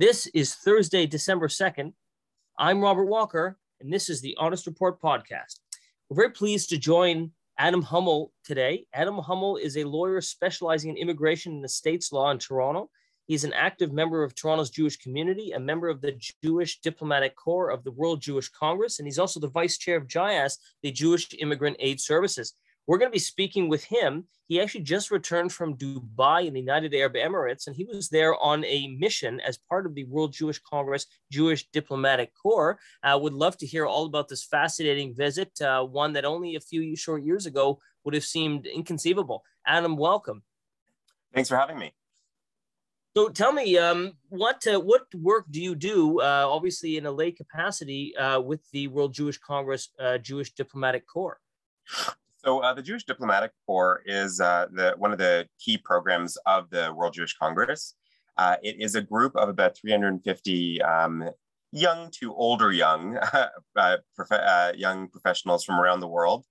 This is Thursday, December 2nd. I'm Robert Walker, and this is the Honest Report podcast. We're very pleased to join Adam Hummel today. Adam Hummel is a lawyer specializing in immigration and estates law in Toronto. He's an active member of Toronto's Jewish community, a member of the Jewish Diplomatic Corps of the World Jewish Congress, and he's also the vice chair of JIAS, the Jewish Immigrant Aid Services. We're going to be speaking with him. He actually just returned from Dubai in the United Arab Emirates, and he was there on a mission as part of the World Jewish Congress Jewish Diplomatic Corps. I uh, would love to hear all about this fascinating visit, uh, one that only a few short years ago would have seemed inconceivable. Adam, welcome. Thanks for having me. So tell me, um, what uh, what work do you do? Uh, obviously, in a lay capacity uh, with the World Jewish Congress uh, Jewish Diplomatic Corps. So uh, the Jewish Diplomatic Corps is uh, the, one of the key programs of the World Jewish Congress. Uh, it is a group of about 350 um, young to older young, uh, prof- uh, young professionals from around the world,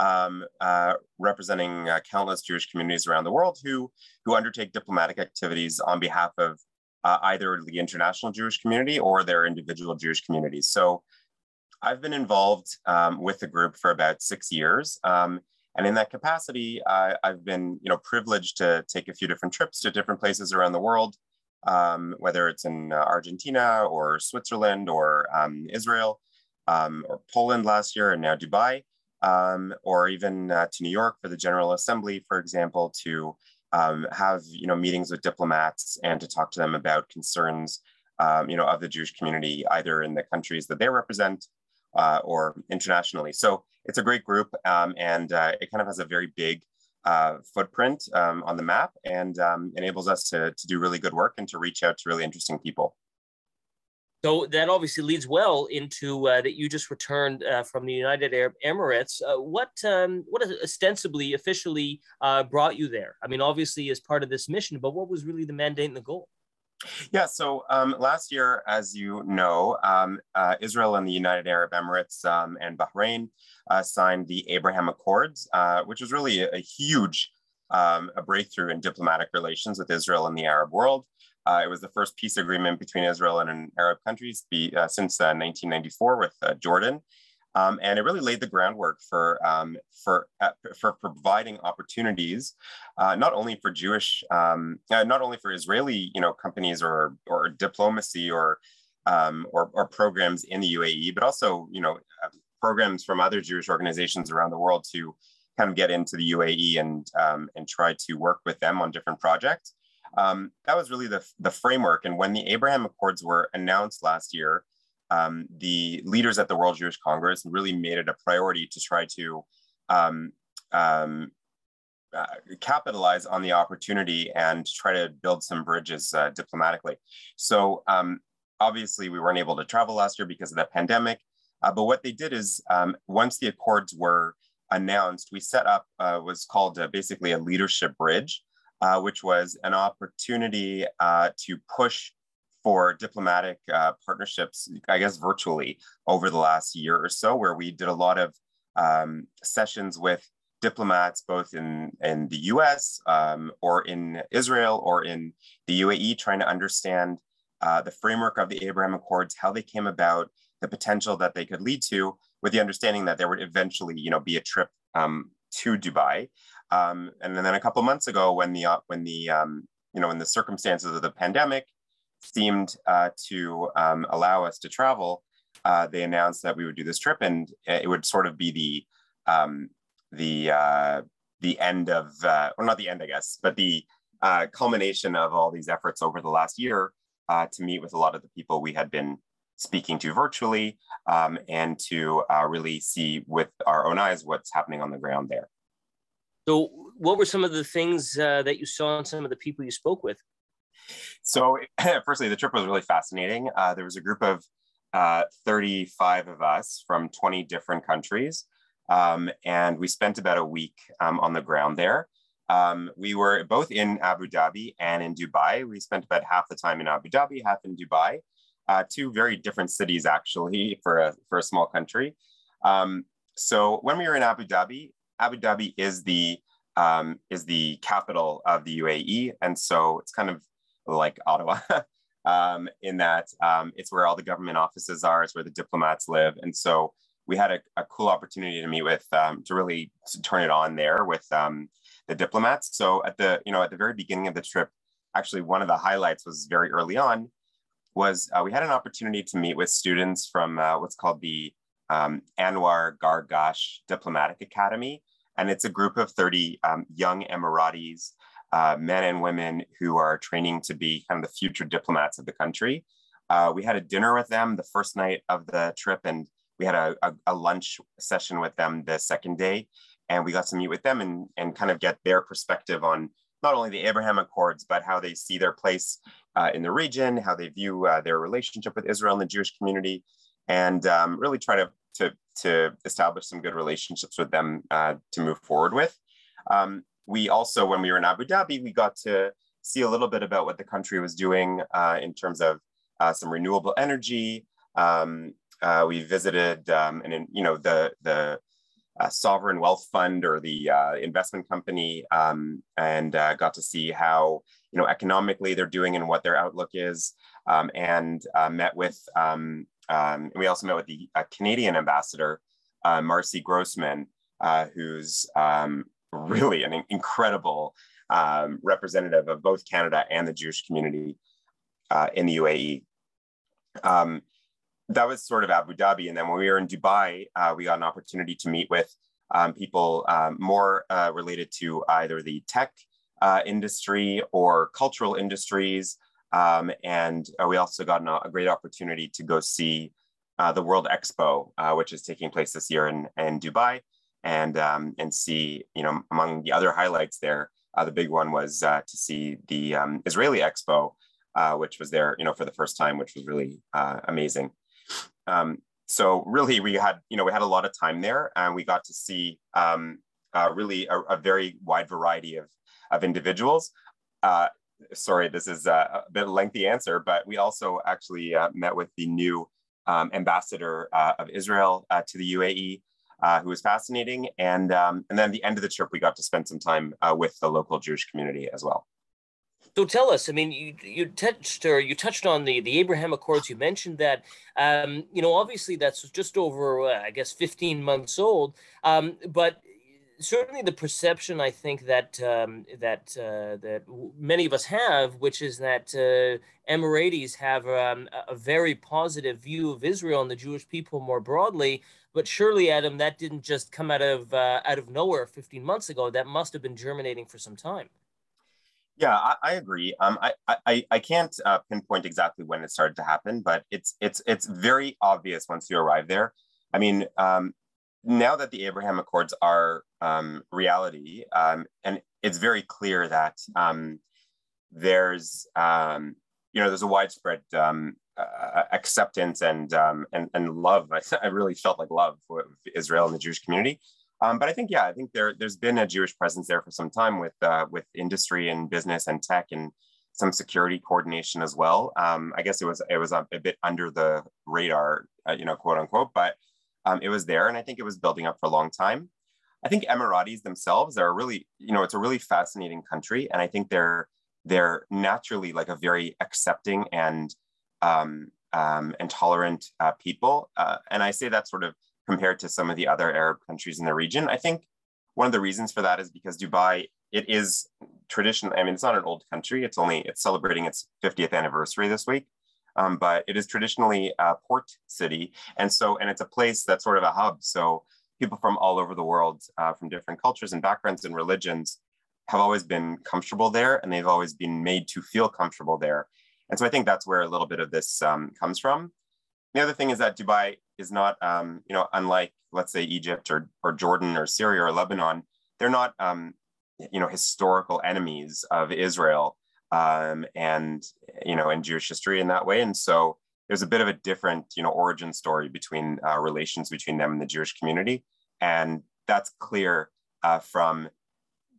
um, uh, representing countless Jewish communities around the world who, who undertake diplomatic activities on behalf of either the international Jewish community or their individual Jewish communities. So I've been involved um, with the group for about six years. Um, and in that capacity, I, have been you know, privileged to take a few different trips to different places around the world, um, whether it's in uh, Argentina or Switzerland or um, Israel um, or Poland last year and now Dubai, um, or even uh, to New York for the General Assembly, for example, to have you know, meetings with diplomats and to talk to them about concerns you know, of the Jewish community, either in the countries that they represent uh, or internationally. So it's a great group um, and uh, it kind of has a very big uh, footprint um, on the map and um, enables us to, to do really good work and to reach out to really interesting people. So that obviously leads well into uh, that you just returned uh, from the United Arab Emirates. Uh, what um, what ostensibly officially uh, brought you there? I mean, obviously as part of this mission, but what was really the mandate and the goal? Yeah, so um, last year, as you know, um, uh, Israel and the United Arab Emirates um, and Bahrain uh, signed the Abraham Accords, uh, which was really a, a huge um, a breakthrough in diplomatic relations with Israel and the Arab world. Uh, it was the first peace agreement between Israel and an Arab countries be, uh, since 1994 uh, with Jordan. Um, and it really laid the groundwork for um, for, uh, for providing opportunities, uh, not only for Jewish, um, uh, not only for Israeli, you know, companies or or diplomacy or um, or, or, programs in the UAE, but also you know uh, programs from other Jewish organizations around the world to kind of get into the UAE and um, and try to work with them on different projects. Um, that was really the the framework. And when the Abraham Accords were announced last year um, the leaders at the World Jewish Congress really made it a priority to try to um, um, uh, capitalize on the opportunity and try to build some bridges uh, diplomatically. So um, obviously we weren't able to travel last year because of the pandemic, uh, but what they did is um, once the accords were announced, we set up uh, was called uh, basically a leadership bridge, uh, which was an opportunity to push for diplomatic uh, partnerships, I guess virtually over the last year or so, where we did a lot of um, sessions with diplomats both in, in the US um, or in Israel or in the UAE, trying to understand uh, the framework of the Abraham Accords, how they came about, the potential that they could lead to, with the understanding that there would eventually, you know, be a trip um, to Dubai. Um, and then a couple months ago, when the uh, when the um, you know, in the circumstances of the pandemic, seemed uh, to um, allow us to travel, uh, they announced that we would do this trip, and it would sort of be the um, the uh, the end of, uh, or not the end, I guess, but the uh, culmination of all these efforts over the last year uh, to meet with a lot of the people we had been speaking to virtually, um, and to really see with our own eyes what's happening on the ground there. So, what were some of the things that you saw and some of the people you spoke with? So, firstly, the trip was really fascinating. Uh, there was a group of uh, 35 of us from 20 different countries, um, and we spent about a week um, on the ground there. Um, we were both in Abu Dhabi and in Dubai. We spent about half the time in Abu Dhabi, half in Dubai. Uh, two very different cities, actually, for a for a small country. Um, so when we were in Abu Dhabi, Abu Dhabi is the um, is the capital of the UAE, and so it's kind of like Ottawa. um, in that um, it's where all the government offices are, it's where the diplomats live. And so we had a, a cool opportunity to meet with, um, to really turn it on there with um, the diplomats. So at the, you know, at the very beginning of the trip, actually one of the highlights was very early on was uh, we had an opportunity to meet with students from uh, what's called the um, Anwar Gargash Diplomatic Academy. And it's a group of 30 um, young Emiratis, uh, men and women who are training to be kind of the future diplomats of the country. Uh, we had a dinner with them the first night of the trip, and we had a, a, a, lunch session with them the second day. And we got to meet with them and, and kind of get their perspective on not only the Abraham Accords, but how they see their place uh, in the region, how they view uh, their relationship with Israel and the Jewish community, and um, really try to, to, to establish some good relationships with them uh, to move forward with. Um, we also, when we were in Abu Dhabi, we got to see a little bit about what the country was doing uh, in terms of uh, some renewable energy. Um, uh, we visited, um, and in, you know, the the uh, sovereign wealth fund or the uh, investment company, um, and uh, got to see how you know economically they're doing and what their outlook is, um, and met with. Um, um, we also met with the Canadian ambassador, Marcy Grossman, who's really an incredible um, representative of both Canada and the Jewish community uh, in the UAE. Um, that was sort of Abu Dhabi. And then when we were in Dubai, uh, we got an opportunity to meet with um, people um, more uh, related to either the tech uh, industry or cultural industries. Um, and uh, we also got an, a great opportunity to go see uh, the World Expo, which is taking place this year in, in Dubai and um, and see you know among the other highlights there uh, the big one was uh, to see the um, Israeli Expo uh, which was there you know for the first time which was really uh, amazing. Um, so really we had you know we had a lot of time there and we got to see um, uh, really a, a, very wide variety of of individuals. Uh, sorry this is a, a bit lengthy answer but we also actually met with the new um, ambassador of Israel to the UAE uh, who was fascinating. And, um, and then at the end of the trip, we got to spend some time uh, with the local Jewish community as well. So tell us. I mean, you you touched or you touched on the the Abraham Accords. You mentioned that. Um, you know, obviously that's just over, uh, I guess, fifteen months old. Um, but certainly the perception I think that um, that uh, that many of us have, which is that uh, Emiratis have um, a very positive view of Israel and the Jewish people more broadly. But surely, Adam, that didn't just come out of uh, out of nowhere 15 months ago. That must have been germinating for some time. Yeah, I, I agree. Um, I, I, I can't uh, pinpoint exactly when it started to happen, but it's it's it's very obvious once you arrive there. I mean, um, now that the Abraham Accords are um, reality, um, and it's very clear that um, there's um, you know there's a widespread um, uh, acceptance and, um, and and love. I, I, really felt like love for Israel and the Jewish community. Um, but I think yeah, I think there there's been a Jewish presence there for some time with uh, with industry and business and tech and some security coordination as well. Um, I guess it was it was a, a bit under the radar, uh, you know, quote unquote, but um, it was there, and I think it was building up for a long time. I think Emiratis themselves are really, you know, it's a really fascinating country, and I think they're they're naturally like a very accepting and um, um, and tolerant uh, people. Uh, and I say that sort of compared to some of the other Arab countries in the region. I think one of the reasons for that is because Dubai, it is traditional. I mean, it's not an old country. It's only, it's celebrating its 50th anniversary this week. Um, but it is traditionally a port city. And so, and it's a place that's sort of a hub. So people from all over the world, uh, from different cultures and backgrounds and religions, have always been comfortable there and they've always been made to feel comfortable there. And so I think that's where a little bit of this um, comes from. The other thing is that Dubai is not, um, you know, unlike let's say Egypt or, or Jordan or Syria or Lebanon, they're not, um, you know, historical enemies of Israel um, and, you know, in Jewish history in that way. And so there's a bit of a different, you know, origin story between uh, relations between them and the Jewish community. And that's clear uh, from,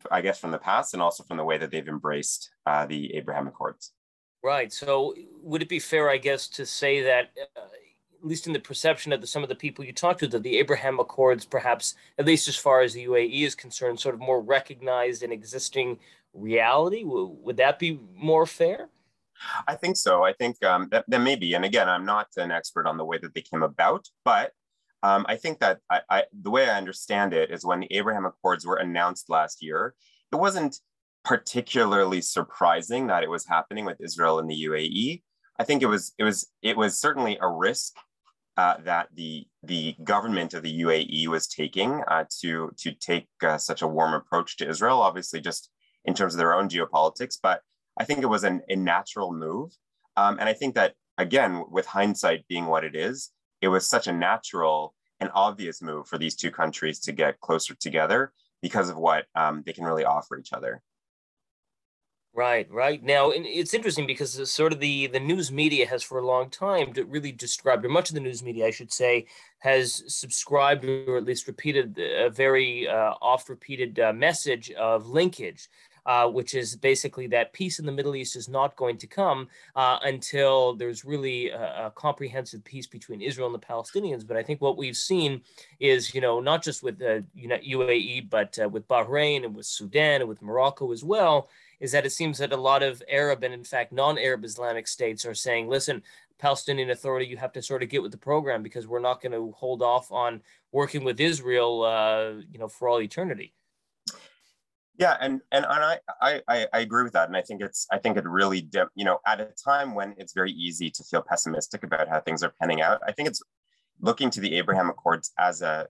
I guess, from the past and also from the way that they've embraced uh, the Abraham Accords. Right. So, would it be fair, I guess, to say that, uh, at least in the perception of the, some of the people you talked to, that the Abraham Accords, perhaps, at least as far as the UAE is concerned, sort of more recognized and existing reality? W- would that be more fair? I think so. I think um, that, that may be. And again, I'm not an expert on the way that they came about, but um, I think that I, I, the way I understand it is when the Abraham Accords were announced last year, it wasn't particularly surprising that it was happening with Israel and the UAE. I think it was it was it was certainly a risk uh, that the the government of the UAE was taking uh, to to take uh, such a warm approach to Israel. Obviously, just in terms of their own geopolitics, but I think it was an, a natural move. Um, and I think that, again, with hindsight being what it is, it was such a natural and obvious move for these two countries to get closer together because of what um, they can really offer each other. Right, right. Now, it's interesting because sort of the the news media has for a long time really described, or much of the news media, I should say, has subscribed or at least repeated a very uh, oft repeated uh, message of linkage uh, which is basically that peace in the Middle East is not going to come uh, until there's really a, a, comprehensive peace between Israel and the Palestinians. But I think what we've seen is, you know, not just with the UAE, but uh, with Bahrain and with Sudan and with Morocco as well, is that it seems that a lot of Arab and, in fact, non-Arab Islamic states are saying, listen, Palestinian Authority, you have to sort of get with the program because we're not going to hold off on working with Israel, uh, you know, for all eternity. Yeah, and and, and I, I I agree with that, and I think it's I think it really you know at a time when it's very easy to feel pessimistic about how things are panning out. I think it's looking to the Abraham Accords as a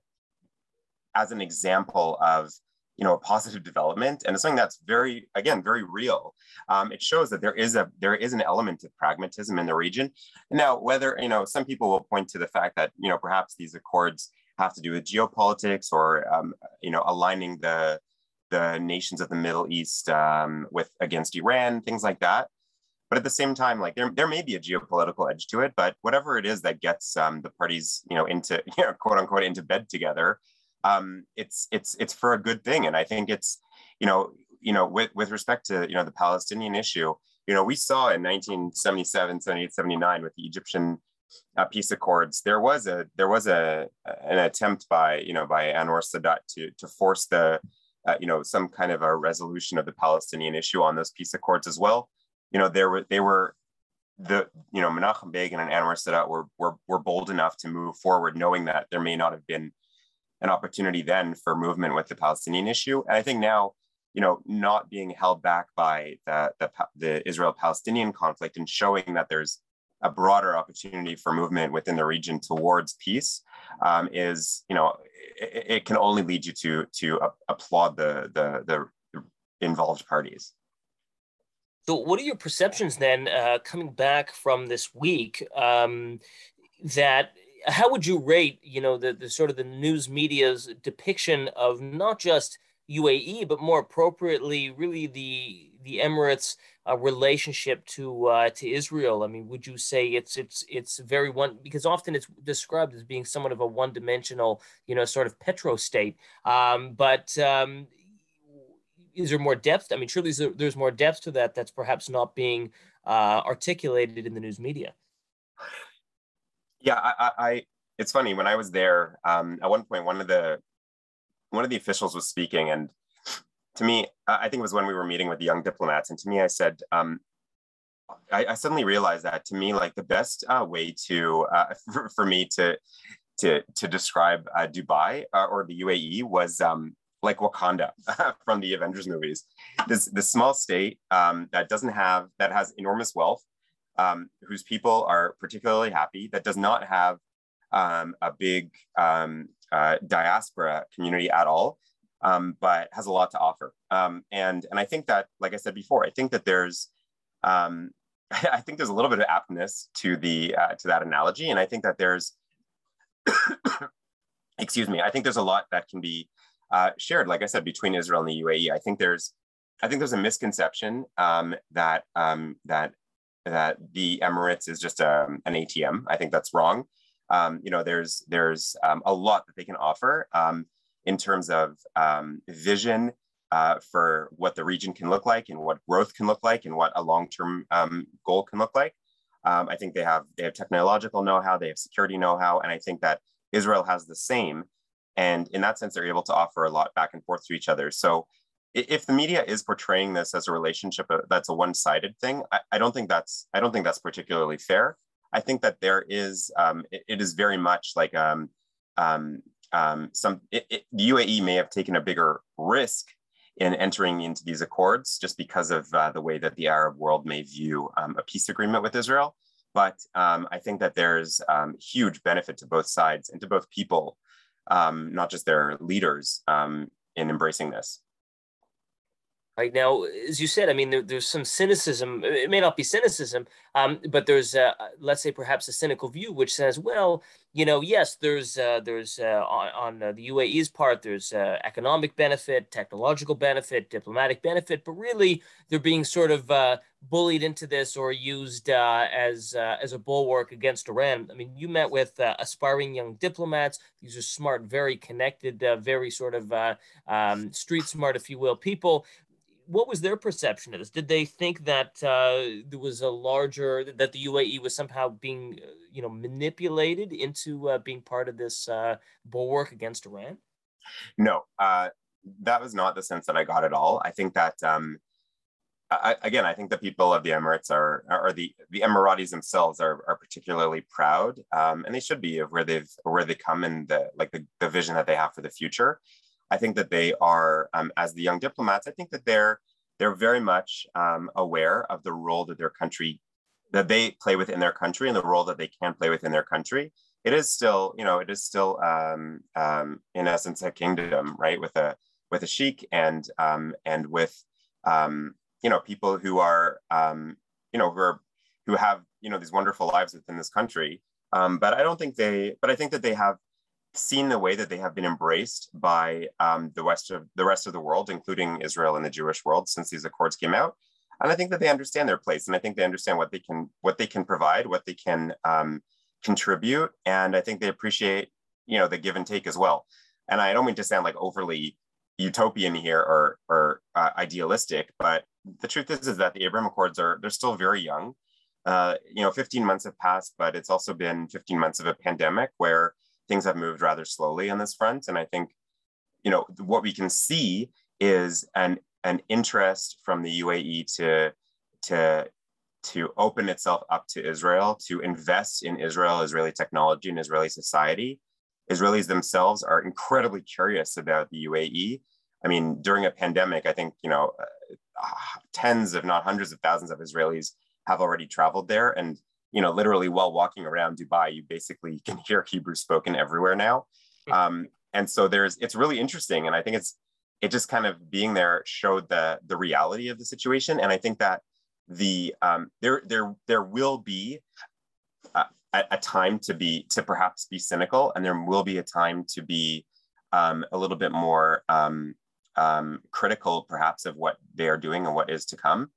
as an example of you know a positive development and it's something that's very again very real um, it shows that there is a there is an element of pragmatism in the region now whether you know some people will point to the fact that you know perhaps these accords have to do with geopolitics or um, you know aligning the the nations of the Middle East um, with against Iran, things like that. But at the same time, like there, there may be a geopolitical edge to it, but whatever it is that gets um, the parties, you know, into you know, quote unquote into bed together, um, it's it's it's for a good thing. And I think it's, you know, you know, with with respect to you know the Palestinian issue, you know, we saw in 1977, 78, 79 with the Egyptian uh, peace accords, there was a there was a an attempt by you know by Anwar Sadat to to force the uh, you know, some kind of a resolution of the Palestinian issue on those peace accords as well. You know, there were they were the you know Menachem Begin and Anwar Sadat were, were were bold enough to move forward, knowing that there may not have been an opportunity then for movement with the Palestinian issue. And I think now, you know, not being held back by the the, the Israel-Palestinian conflict and showing that there's a broader opportunity for movement within the region towards peace um, is, you know, it, it, can only lead you to to applaud the, the the involved parties. So, what are your perceptions then, uh, coming back from this week? Um, that how would you rate, you know, the, the sort of the news media's depiction of not just UAE, but more appropriately, really the the Emirates' uh, relationship to uh, to Israel? I mean, would you say it's it's it's very one because often it's described as being somewhat of a one dimensional, you know, sort of petro state. Um, but um, is there more depth? I mean, surely there's, there's more depth to that that's perhaps not being uh, articulated in the news media. Yeah, I, I, it's funny when I was there. Um, at one point, one of the one of the officials was speaking, and to me, I think it was when we were meeting with the young diplomats, and to me, I said, um, I, I, suddenly realized that to me, like the best uh, way to uh, for, for, me to to to describe uh, Dubai uh, or the UAE was um, like Wakanda from the Avengers movies. This this small state um, that doesn't have that has enormous wealth, um, whose people are particularly happy, that does not have um, a big um, uh, diaspora community at all, um, but has a lot to offer. Um, and and I think that, like I said before, I think that there's um, I think there's a little bit of aptness to the uh, to that analogy, and I think that there's excuse me, I think there's a lot that can be uh, shared, like I said, between Israel and the UAE. I think there's I think there's a misconception um, that um, that that the Emirates is just a, um, an ATM. I think that's wrong um, you know, there's there's um, a lot that they can offer um, in terms of um, vision uh, for what the region can look like and what growth can look like and what a long-term um, goal can look like. I think they have they have technological know-how, they have security know-how, and I think that Israel has the same. And in that sense, they're able to offer a lot back and forth to each other. So if the media is portraying this as a relationship uh, that's a one-sided thing, I, I don't think that's I don't think that's particularly fair. I think that there is um, it, it is very much like um, um, um, some it, it, the UAE may have taken a bigger risk in entering into these accords just because of uh, the way that the Arab world may view um, a peace agreement with Israel. But um, I think that there's huge benefit to both sides and to both people, not just their leaders, in embracing this. Right now, as you said, I mean, there, there's some cynicism. It may not be cynicism, um, but there's, uh, let's say, perhaps a cynical view which says, well, you know, yes, there's uh, there's uh, on, on uh, the UAE's part, there's uh, economic benefit, technological benefit, diplomatic benefit, but really they're being sort of uh, bullied into this or used as as a bulwark against Iran. I mean, you met with aspiring young diplomats. These are smart, very connected, very sort of um, street smart, if you will, people what was their perception of this? Did they think that uh, there was a larger that the UAE was somehow being, uh, you know, manipulated into uh, being part of this uh, bulwark against Iran? No, uh, that was not the sense that I got at all. I think that um, I, again, I think the people of the Emirates are, or the the Emiratis themselves are, are particularly proud, um, and they should be of where they've where they come and the like the, the vision that they have for the future. I think that they are, um, as the young diplomats, I think that they're they're very much um, aware of the role that their country that they play within their country and the role that they can play within their country. It is still, you know, it is still um, um, in essence a kingdom, right, with a with a sheikh and um, and with um, you know people who are you know who are who have you know these wonderful lives within this country. but I don't think they, but I think that they have seen the way that they have been embraced by um, the west of the rest of the world, including Israel and the Jewish world, since these accords came out. And I think that they understand their place, and I think they understand what they can what they can provide, what they can um, contribute, and I think they appreciate you know the give and take as well. And I don't mean to sound like overly utopian here or or uh, idealistic, but the truth is is that the Abraham Accords are they're still very young. Uh, you know, 15 months have passed, but it's also been 15 months of a pandemic where things have moved rather slowly on this front. And I think, you know, what we can see is an an interest from the UAE to to to open itself up to Israel, to invest in Israel, Israeli technology, and Israeli society. Israelis themselves are incredibly curious about the UAE. I mean, during a pandemic, I think you know, uh, tens, if not hundreds of thousands of Israelis have already traveled there, and you know, literally while walking around Dubai, you basically can hear Hebrew spoken everywhere now. Um, and so there's, it's really interesting. And I think it's, it just kind of being there showed the, the reality of the situation. And I think that the, um, there, there, there will be a, a time to be, to perhaps be cynical and there will be a time to be um, a little bit more um, um, critical perhaps of what they are doing and what is to come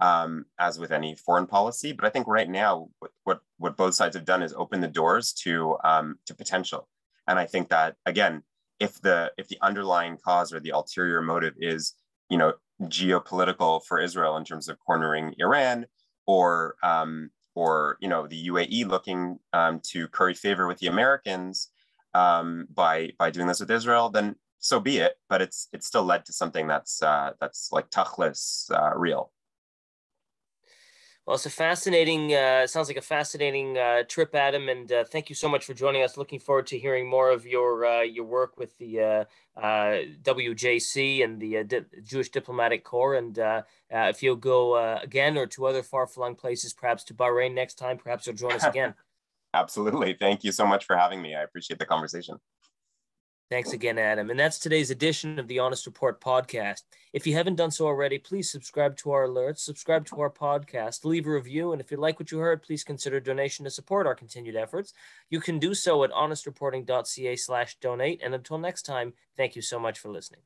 um, as with any foreign policy. But I think right now, what, what, what both sides have done is open the doors to, um, to potential. And I think that, again, if the, if the underlying cause or the ulterior motive is, you know, geopolitical for Israel in terms of cornering Iran or, um, or you know, the UAE looking um, to curry favor with the Americans um, by, by doing this with Israel, then so be it. But it's, it's still led to something that's, uh, that's like tachlis uh, real. Well, it's a fascinating, uh, sounds like a fascinating uh, trip, Adam, and uh, thank you so much for joining us. Looking forward to hearing more of your uh, your work with the uh, uh, WJC and the Di- Jewish Diplomatic Corps. And if you'll go again or to other far flung places, perhaps to Bahrain next time, perhaps you'll join us again. Absolutely. Thank you so much for having me. I appreciate the conversation. Thanks again, Adam. And that's today's edition of the Honest Report podcast. If you haven't done so already, please subscribe to our alerts, subscribe to our podcast, leave a review, and if you like what you heard, please consider donation to support our continued efforts. You can do so at honestreporting.ca slash donate. And until next time, thank you so much for listening.